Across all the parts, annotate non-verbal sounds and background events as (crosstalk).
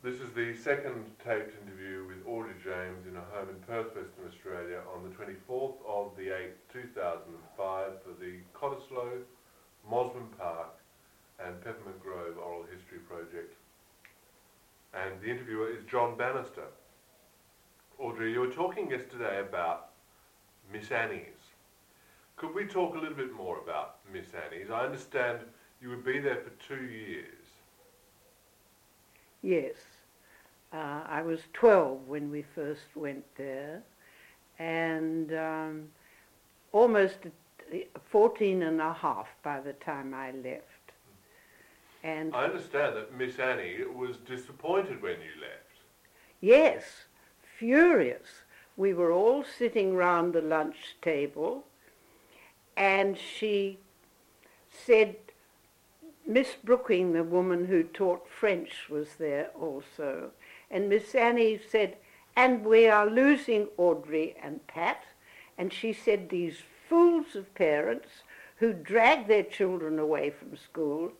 This is the second taped interview with Audrey James in her home in Perth, Western Australia on the 24th of the 8th, 2005 for the Cottesloe, Mosman Park and Peppermint Grove Oral History Project. And the interviewer is John Bannister. Audrey, you were talking yesterday about Miss Annie's. Could we talk a little bit more about Miss Annie's? I understand you would be there for two years. Yes. Uh, I was 12 when we first went there, and um, almost 14 and a half by the time I left. And I understand that Miss Annie was disappointed when you left. Yes, furious. We were all sitting round the lunch table, and she said Miss Brooking, the woman who taught French, was there also. And Miss Annie said, and we are losing Audrey and Pat. And she said, these fools of parents who drag their children away from school.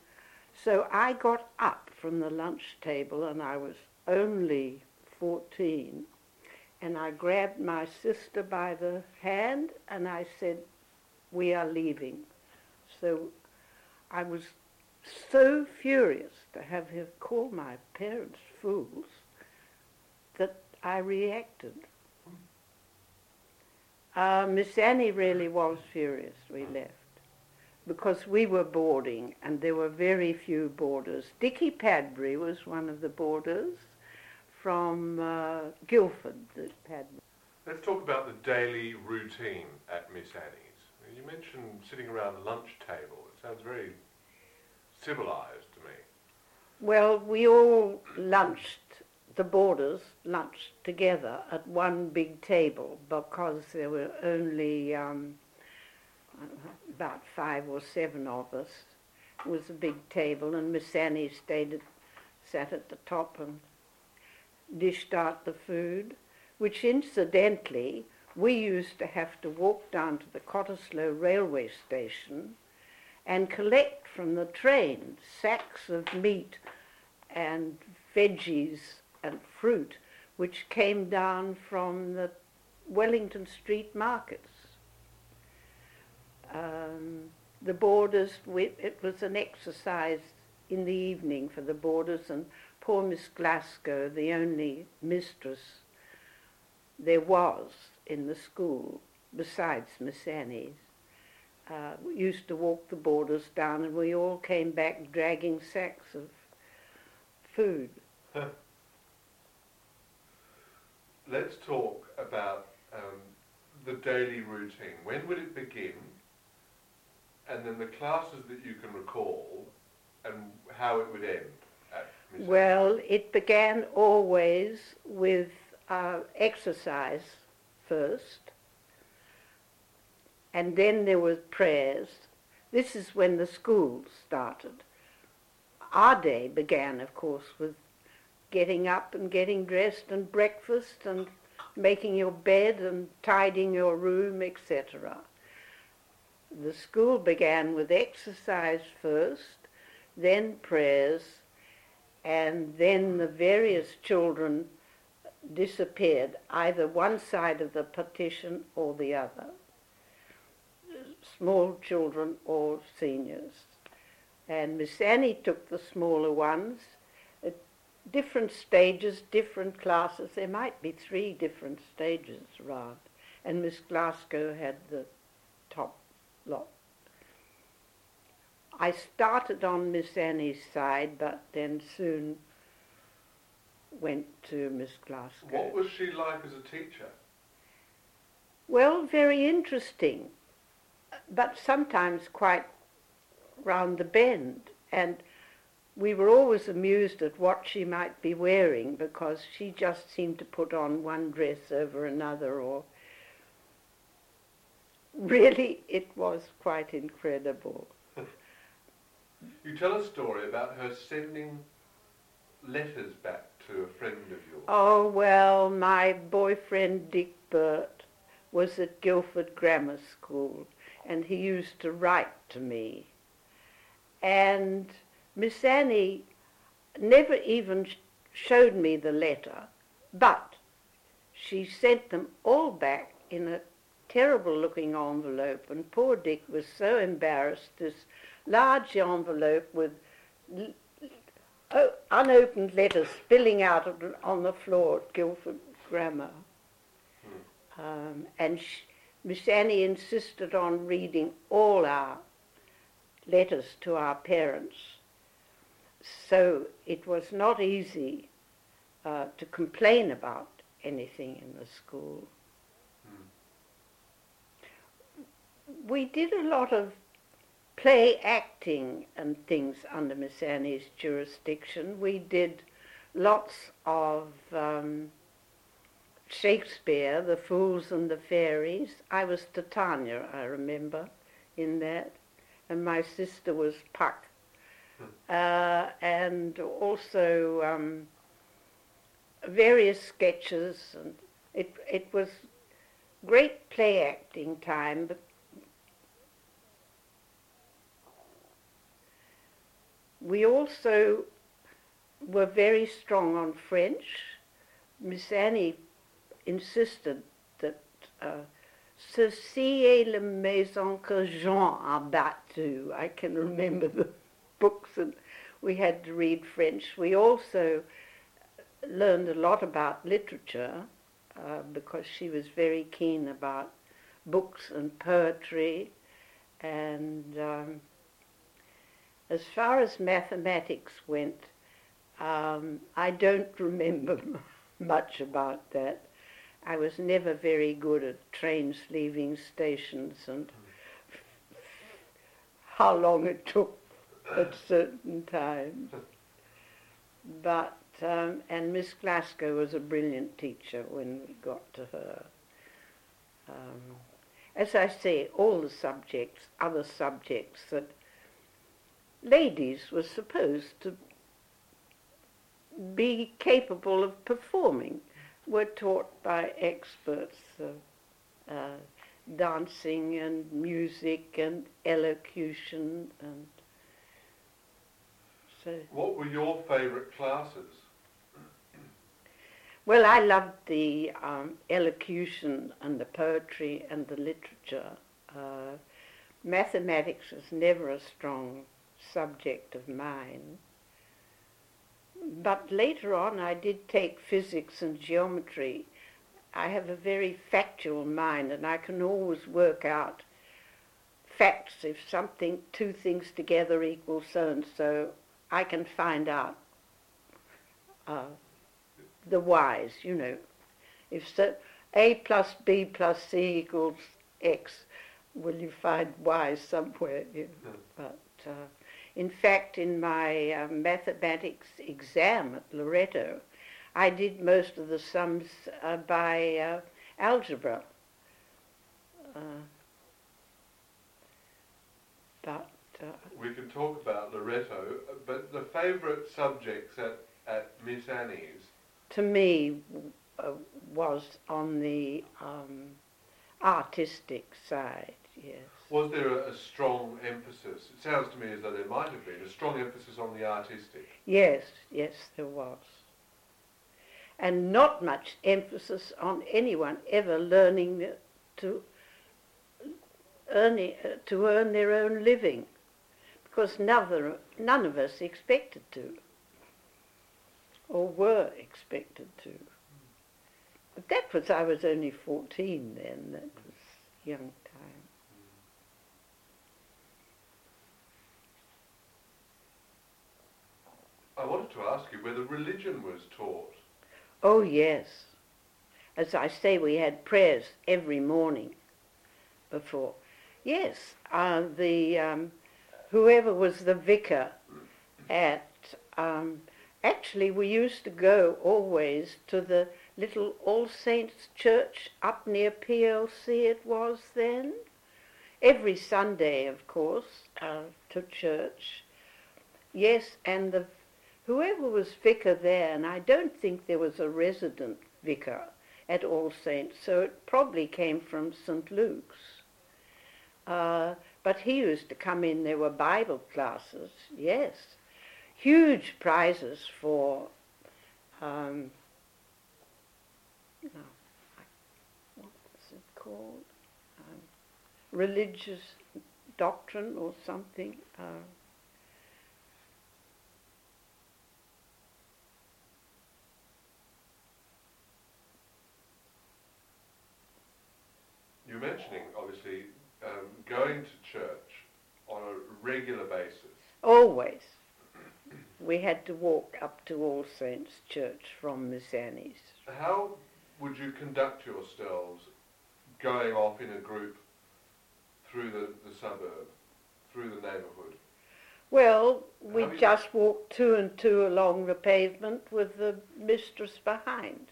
So I got up from the lunch table and I was only 14. And I grabbed my sister by the hand and I said, we are leaving. So I was so furious to have her call my parents fools I reacted. Uh, Miss Annie really was furious we left because we were boarding and there were very few boarders. Dickie Padbury was one of the boarders from uh, Guildford. Padbury. Let's talk about the daily routine at Miss Annie's. You mentioned sitting around the lunch table. It sounds very civilized to me. Well, we all lunched, the boarders lunched together at one big table because there were only um, about five or seven of us. It was a big table, and Miss Annie stayed at, sat at the top and dished out the food, which incidentally we used to have to walk down to the Cottesloe railway station and collect from the train sacks of meat and veggies and fruit which came down from the Wellington Street markets. Um, the boarders, it was an exercise in the evening for the boarders, and poor Miss Glasgow, the only mistress there was in the school, besides Miss Annie's, uh, used to walk the boarders down, and we all came back dragging sacks of food. Let's talk about um, the daily routine. When would it begin? And then the classes that you can recall, and how it would end. well, it began always with uh, exercise first and then there were prayers. This is when the school started. Our day began, of course, with getting up and getting dressed and breakfast and making your bed and tidying your room, etc. The school began with exercise first, then prayers, and then the various children disappeared, either one side of the partition or the other small children or seniors. And Miss Annie took the smaller ones different stages, different classes. There might be three different stages around. And Miss Glasgow had the top lot. I started on Miss Annie's side, but then soon went to Miss Glasgow. What was she like as a teacher? Well, very interesting but sometimes quite round the bend. And we were always amused at what she might be wearing because she just seemed to put on one dress over another or (laughs) really it was quite incredible. you tell a story about her sending letters back to a friend of yours. Oh, well, my boyfriend Dick Burt was at Guildford Grammar School and he used to write to me. And Miss Annie never even showed me the letter, but she sent them all back in a terrible looking envelope, and poor Dick was so embarrassed. This large envelope with unopened letters spilling out on the floor at Guildford Grammar. Hmm. Um, and she, Miss Annie insisted on reading all our letters to our parents. So it was not easy uh, to complain about anything in the school. Mm. We did a lot of play acting and things under Miss Annie's jurisdiction. We did lots of um, Shakespeare, The Fools and the Fairies. I was Titania, I remember, in that, and my sister was Puck. Uh, and also um, various sketches, and it it was great play acting time. But we also were very strong on French. Miss Annie insisted that uh, ceci est la maison que Jean a battue. I can remember the books and we had to read French. We also learned a lot about literature uh, because she was very keen about books and poetry. And um, as far as mathematics went, um, I don't (laughs) remember much about that. I was never very good at trains leaving stations and how long it took at certain times. But um, and Miss Glasgow was a brilliant teacher when we got to her. Um, as I say, all the subjects, other subjects that ladies were supposed to be capable of performing were taught by experts of uh, dancing and music and elocution and so. What were your favourite classes? Well, I loved the um, elocution and the poetry and the literature. Uh, mathematics was never a strong subject of mine. But later on, I did take physics and geometry. I have a very factual mind, and I can always work out facts. If something, two things together equals so and so, I can find out uh, the y's, you know. If so, a plus b plus c equals x, will you find y somewhere? You know? But uh, in fact, in my uh, mathematics exam at Loreto, I did most of the sums uh, by uh, algebra. Uh, but we can talk about Loreto, but the favourite subjects at, at Miss Annie's to me uh, was on the um, artistic side, yes. Was there a, a, strong emphasis? It sounds to me as though there might have been a strong emphasis on the artistic. Yes, yes, there was. And not much emphasis on anyone ever learning to earn, to earn their own living, because none, none of us expected to or were expected to. But that was, I was only 14 then, that was young time. I wanted to ask you whether religion was taught. Oh yes. As I say, we had prayers every morning before. Yes, uh, the um, whoever was the vicar at um, Actually, we used to go always to the little All Saints Church up near PLC it was then. Every Sunday, of course, uh, to church. Yes, and the whoever was vicar there, and I don't think there was a resident vicar at All Saints, so it probably came from St. Luke's. Uh, but he used to come in, there were Bible classes, yes huge prizes for um, no, what was it called? Um, religious doctrine or something. Uh, You're mentioning, obviously, um, going to regular basis. always. We had to walk up to All Saints Church from Miss Annie's. How would you conduct yourselves going off in a group through the, the suburb, through the neighbourhood? Well, we just walked two and two along the pavement with the mistress behind.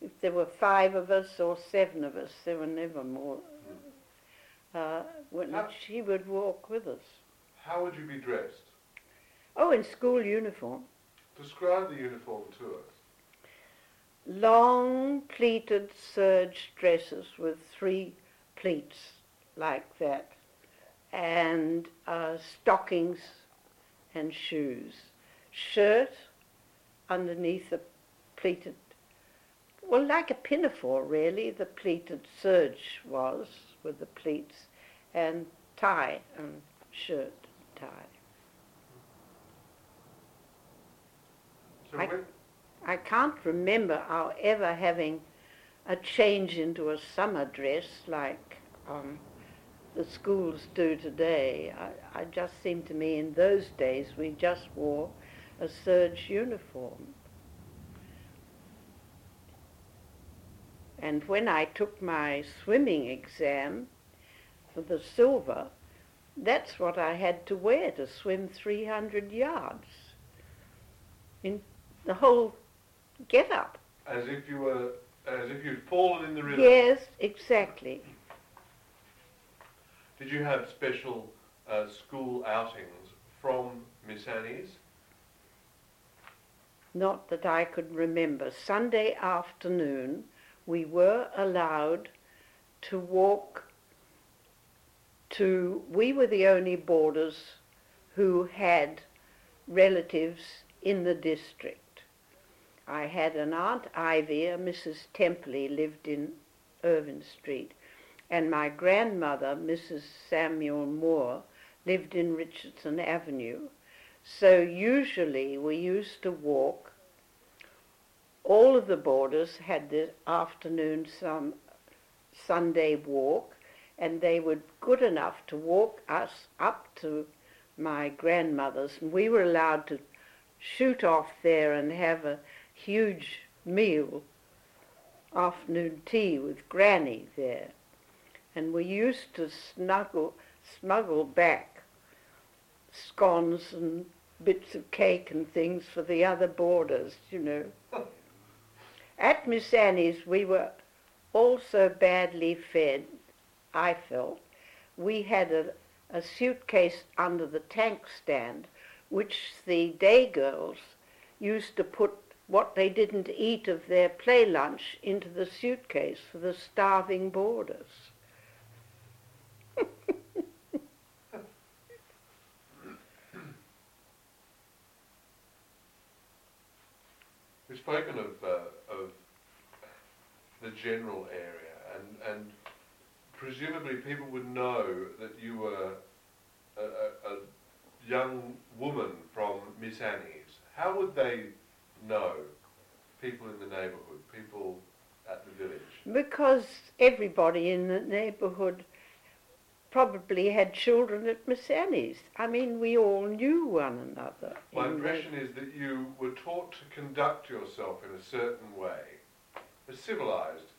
If there were five of us or seven of us, there were never more. Uh, when How- she would walk with us. How would you be dressed? Oh, in school uniform. Describe the uniform to us. Long pleated serge dresses with three pleats like that, and uh, stockings and shoes. Shirt underneath the pleated, well, like a pinafore really, the pleated serge was with the pleats, and tie and shirt tie. So I- I can't remember our ever having a change into a summer dress like um, the schools do today. I, I just seemed to me in those days we just wore a serge uniform. And when I took my swimming exam for the silver, that's what I had to wear to swim 300 yards. In the whole get up. as if you were, as if you'd fallen in the river. Yes, exactly. Did you have special uh, school outings from Miss Annie's? Not that I could remember. Sunday afternoon, we were allowed to walk to, we were the only boarders who had relatives in the district. I had an Aunt Ivy, a Mrs. Templey, lived in Irvine Street, and my grandmother, Mrs. Samuel Moore, lived in Richardson Avenue. So usually we used to walk. All of the boarders had the afternoon some Sunday walk, and they were good enough to walk us up to my grandmother's, and we were allowed to shoot off there and have a huge meal, afternoon tea with Granny there. And we used to snuggle, smuggle back scones and bits of cake and things for the other boarders, you know. (laughs) At Miss Annie's, we were also badly fed, I felt. We had a, a suitcase under the tank stand, which the day girls used to put what they didn't eat of their play lunch into the suitcase for the starving boarders. (laughs) We've spoken of, uh, general area, and, and presumably people would know that you were a, a, a young woman from Miss Annie's. How would they know? People in the neighbourhood, people at the village. Because everybody in the neighbourhood probably had children at Miss Annie's. I mean, we all knew one another. My in the- impression is that you were taught to conduct yourself in a certain way, a civilised,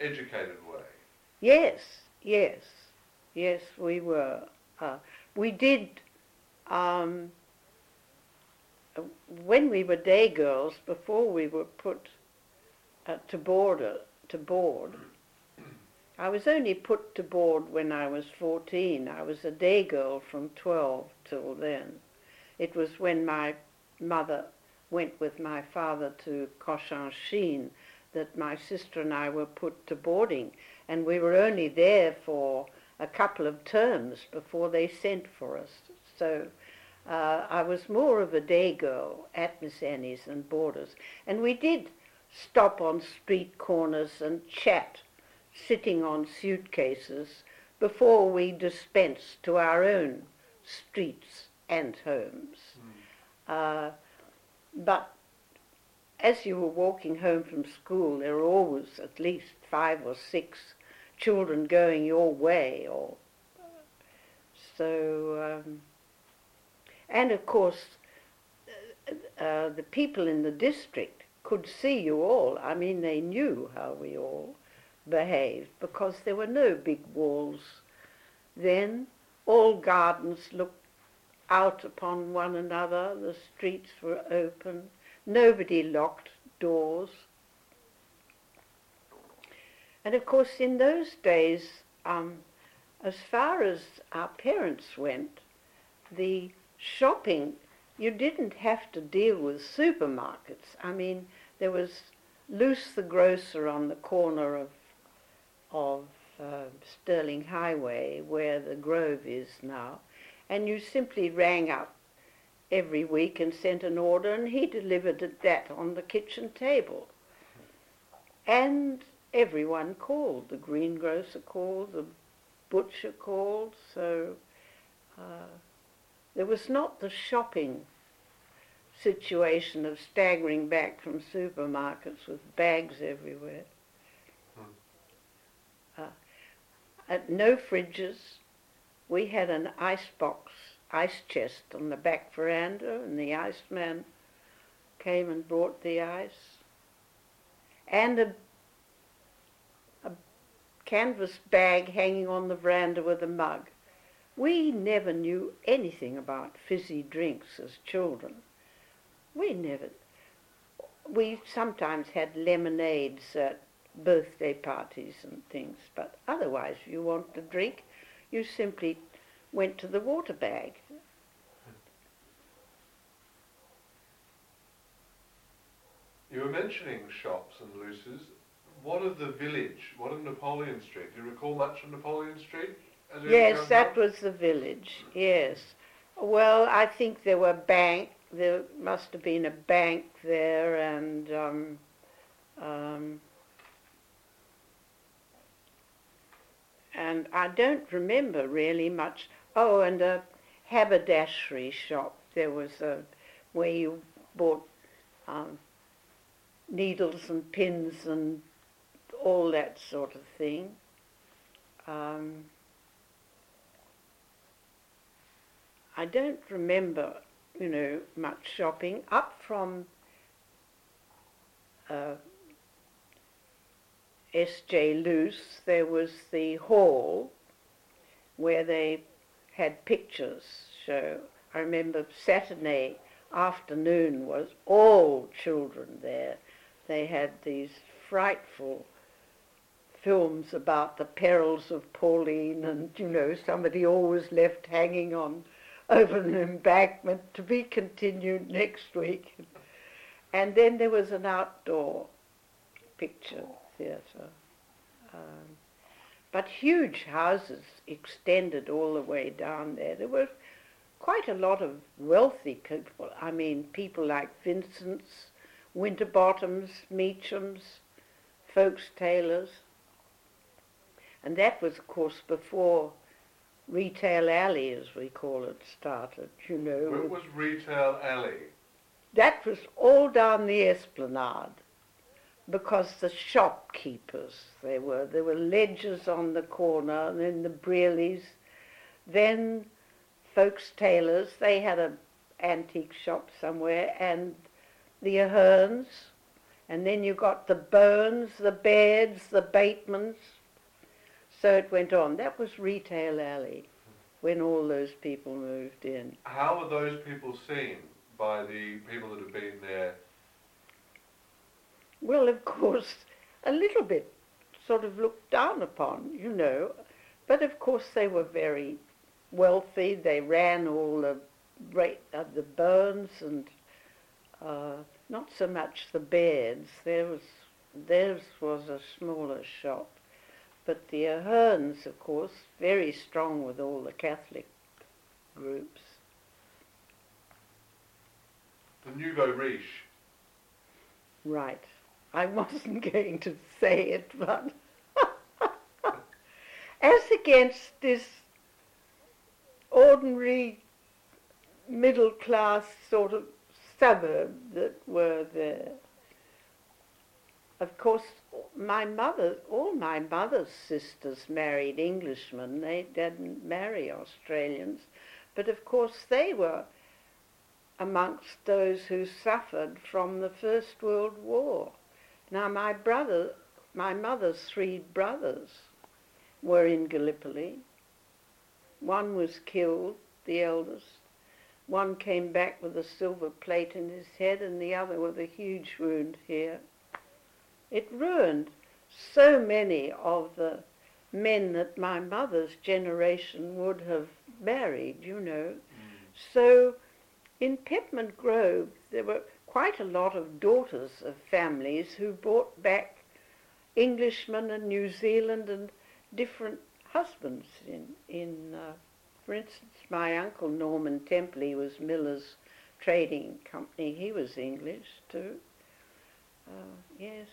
educated way. Yes, yes, yes, we were. Uh, we did, um, when we were day girls, before we were put uh, to board, uh, to board, I was only put to board when I was 14. I was a day girl from 12 till then. It was when my mother went with my father to Cochinchine that my sister and I were put to boarding, and we were only there for a couple of terms before they sent for us. So Uh, I was more of a day girl at Miss Annie's and Boarders, and we did stop on street corners and chat, sitting on suitcases before we dispensed to our own streets and homes. Uh, but as you were walking home from school, there were always at least five or six children going your way, or so. Um, and of course, uh, uh, the people in the district could see you all. I mean, they knew how we all behaved because there were no big walls then. All gardens looked out upon one another, the streets were open, nobody locked doors. And of course, in those days, um, as far as our parents went, the shopping, you didn't have to deal with supermarkets. I mean, there was Luce the grocer on the corner of, of uh, Stirling Highway, where the Grove is now, and you simply rang up every week and sent an order, and he delivered that on the kitchen table. And everyone called. The greengrocer called, the butcher called, so uh, there was not the shopping situation of staggering back from supermarkets with bags everywhere. Hmm. Uh, no fridges. We had an ice box, ice chest on the back veranda, and the iceman came and brought the ice. And a, a canvas bag hanging on the veranda with a mug. We never knew anything about fizzy drinks as children. We never. We sometimes had lemonades at birthday parties and things, but otherwise, if you want to drink, you simply went to the water bag. You were mentioning shops and Luce's. What of the village? What of Napoleon Street? Do you recall much of Napoleon Street? Yes, that was the village. Yes. Well, I think there were bank. There must have been a bank there, and um, um, and I don't remember really much. Oh, and a haberdashery shop. There was a where you bought um, needles and pins and all that sort of thing. Um, I don't remember, you know, much shopping. Up from uh, S.J. Luce, there was the hall where they had pictures show. I remember Saturday afternoon was all children there. They had these frightful films about the perils of Pauline and, you know, somebody always left hanging on over an embankment to be continued next week. And then there was an outdoor picture theatre. Um, but huge houses extended all the way down there. There were quite a lot of wealthy people. I mean, people like Vincent's, Winterbottom's, Meacham's, Folks Tailors. And that was, of course, before Retail Alley, as we call it, started, you know. Where was Retail Alley? That was all down the esplanade because the shopkeepers, they were, there were ledgers on the corner and then the Brearleys, then folks' tailors, they had an antique shop somewhere, and the Aherns, and then you got the Bones, the Bairds, the Batemans, so it went on. That was Retail Alley when all those people moved in. How were those people seen by the people that have been there? Well, of course, a little bit sort of looked down upon, you know. But of course, they were very wealthy. They ran all the uh, the Bones and uh, not so much the Bairds. There was theirs was a smaller shop. But the Aherns, of course, very strong with all the Catholic groups. the nouveau riche. Right. I wasn't (laughs) going to say it, but (laughs) as against this ordinary middle class sort of suburb that were there. Of course, my mother, all my mother's sisters married Englishmen. They didn't marry Australians. But of course, they were amongst those who suffered from the First World War. Now, my brother, my mother's three brothers were in Gallipoli. One was killed, the eldest. One came back with a silver plate in his head, and the other with a huge wound here. It ruined so many of the men that my mother's generation would have married, you know. So in Peppermint Grove, there were quite a lot of daughters of families who brought back Englishmen and New Zealand and different husbands in, in uh, for instance, my uncle Norman Templey was Millars' Trading Company. He was English too. Uh, yes.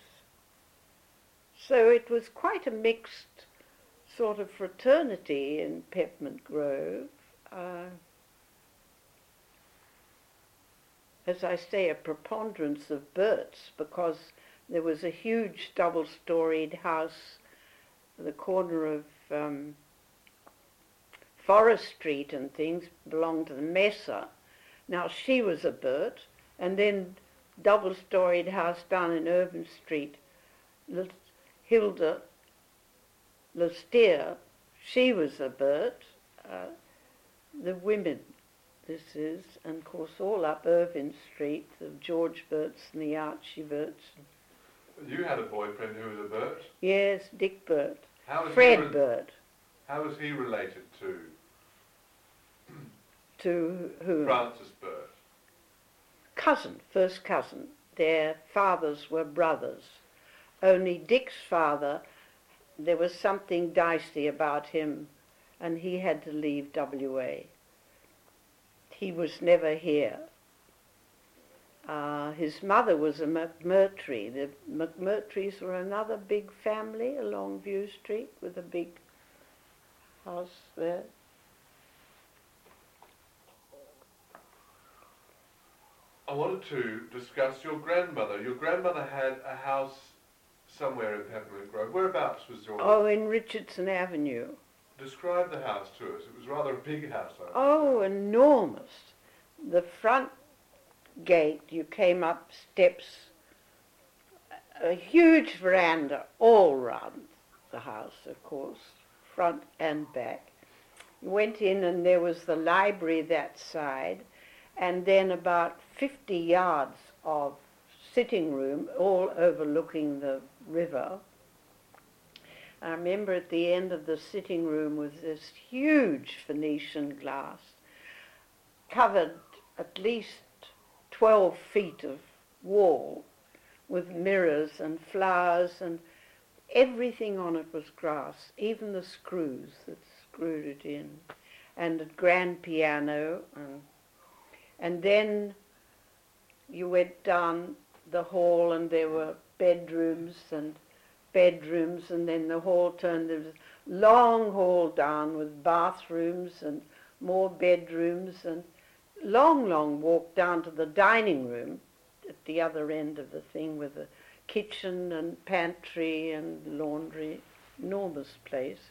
So it was quite a mixed sort of fraternity in Peppermint Grove. Uh, as I say, a preponderance of Burts because there was a huge double-storied house at the corner of um, Forest Street and things belonged to the Messer. Now she was a Burt, and then double-storied house down in Irvine Street, Hilda Lestier, she was a Burt. Uh, the women this is, and of course all up Irvine Street, the George Burts and the Archie Burts. You had a boyfriend who was a Burt? Yes, Dick Burt. Fred re- Burt. How was he related to To who? Francis Burt? Cousin, first cousin. Their fathers were brothers. Only Dick's father, there was something dicey about him, and he had to leave WA. He was never here. Uh, his mother was a McMurtry. The McMurtrys were another big family along View Street with a big house there. I wanted to discuss your grandmother. Your grandmother had a house somewhere in Peppermint Grove. Whereabouts was your? Oh, in Richardson Avenue. Describe the house to us. It was rather a big house. I Oh, enormous. The front gate, you came up steps, a huge veranda all round the house, of course, front and back. You went in and there was the library that side, and then about 50 yards of sitting room, all overlooking the river. I remember at the end of the sitting room was this huge Venetian glass, covered at least 12 feet of wall with mirrors and flowers and everything on it was grass, even the screws that screwed it in, and a grand piano. And, and then you went down the hall and there were bedrooms and bedrooms and then the hall turned, there was a long hall down with bathrooms and more bedrooms and long, long walk down to the dining room at the other end of the thing with a kitchen and pantry and laundry, enormous place.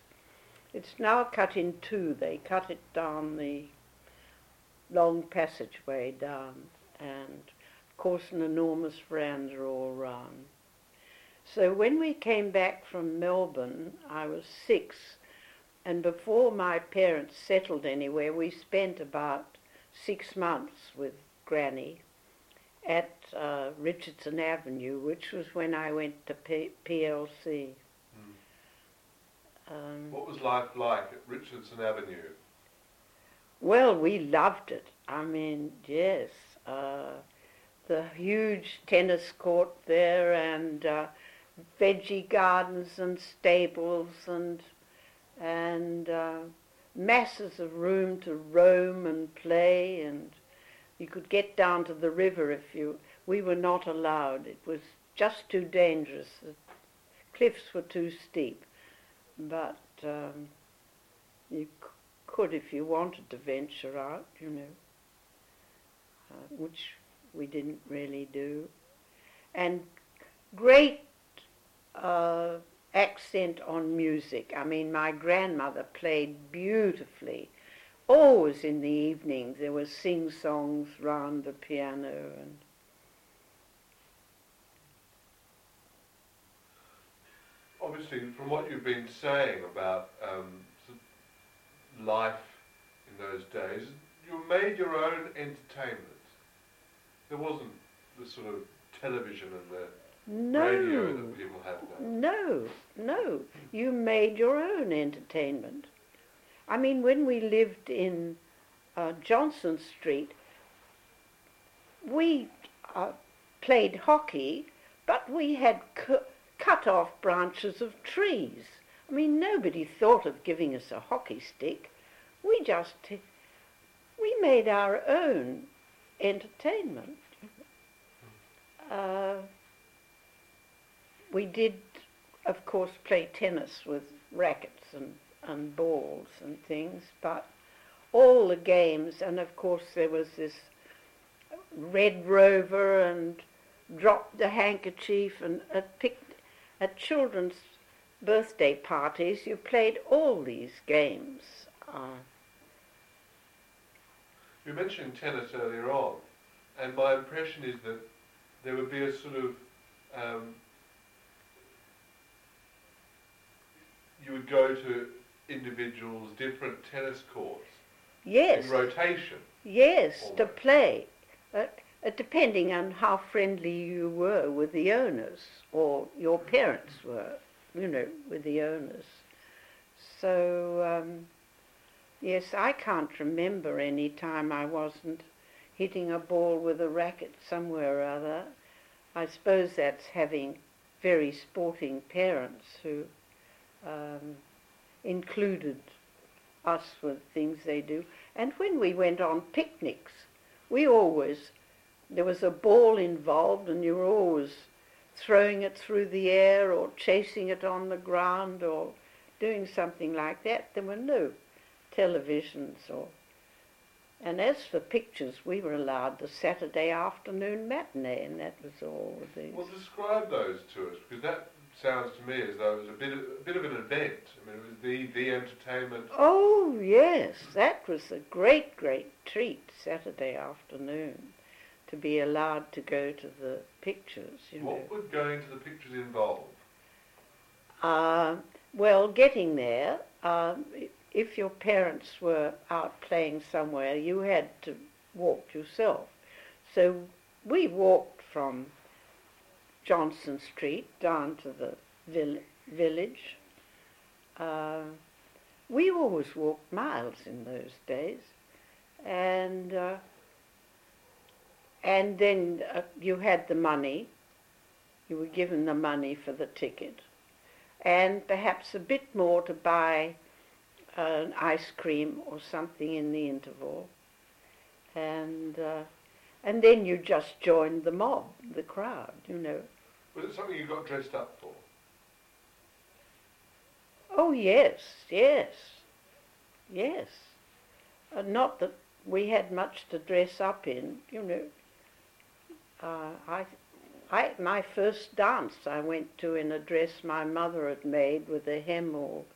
It's now cut in two. They cut it down the long passageway down and course an enormous veranda all round. So when we came back from Melbourne, I was six, and before my parents settled anywhere, we spent about six months with Granny at uh, Richardson Avenue, which was when I went to P- PLC. Um, What was life like at Richardson Avenue? well, we loved it. I mean, yes, uh, the huge tennis court there and uh, veggie gardens and stables and and uh, masses of room to roam and play and You could get down to the river if you. We were not allowed. It was just too dangerous. The cliffs were too steep. But um, you c- could, if you wanted to venture out, you know, uh, which we didn't really do. And great uh, accent on music. I mean, my grandmother played beautifully. Always in the evenings there were sing-songs round the piano and Obviously, from what you've been saying about um, life in those days, you made your own entertainment. There wasn't the sort of television and the no, radio that people have now. no, no. You made your own entertainment. I mean, when we lived in uh, Johnson Street, we uh, played hockey, but we had cu- cut off branches of trees. I mean, nobody thought of giving us a hockey stick. We just we made our own entertainment. Uh, we did, of course, play tennis with rackets and, and balls and things, but all the games, and of course there was this Red Rover and Drop the Handkerchief, and at, pic- at children's birthday parties you played all these games. Uh, You mentioned tennis earlier on, and my impression is that there would be a sort of um, you would go to individuals' different tennis courts yes, in rotation. yes, to play. Uh, uh, depending on how friendly you were with the owners, or your parents were, you know, with the owners. So, um, yes, I can't remember any time I wasn't hitting a ball with a racket somewhere or other. I suppose that's having very sporting parents who um, included us with things they do. And when we went on picnics, we always, there was a ball involved and you were always throwing it through the air or chasing it on the ground or doing something like that. There were no televisions or. And as for pictures, we were allowed the Saturday afternoon matinee, and that was all of these. Well, describe those to us because that sounds to me as though it was a bit of, a bit of an event. I mean, it was the the entertainment. Oh, yes, that was a great, great treat Saturday afternoon to be allowed to go to the pictures, you know. What would going to the pictures involve? Uh, well, getting there, um, if your parents were out playing somewhere, you had to walk yourself. So we walked from Johnson Street down to the vill- village. Uh, we always walked miles in those days, and uh, and then uh, you had the money. You were given the money for the ticket and perhaps a bit more to buy an ice cream or something in the interval. And, uh, and then you just joined the mob, the crowd, you know. Was it something you got dressed up for? Oh, yes, yes, yes. Uh, not that we had much to dress up in, you know. Uh, I, I, my first dance I went to in a dress my mother had made with a hem all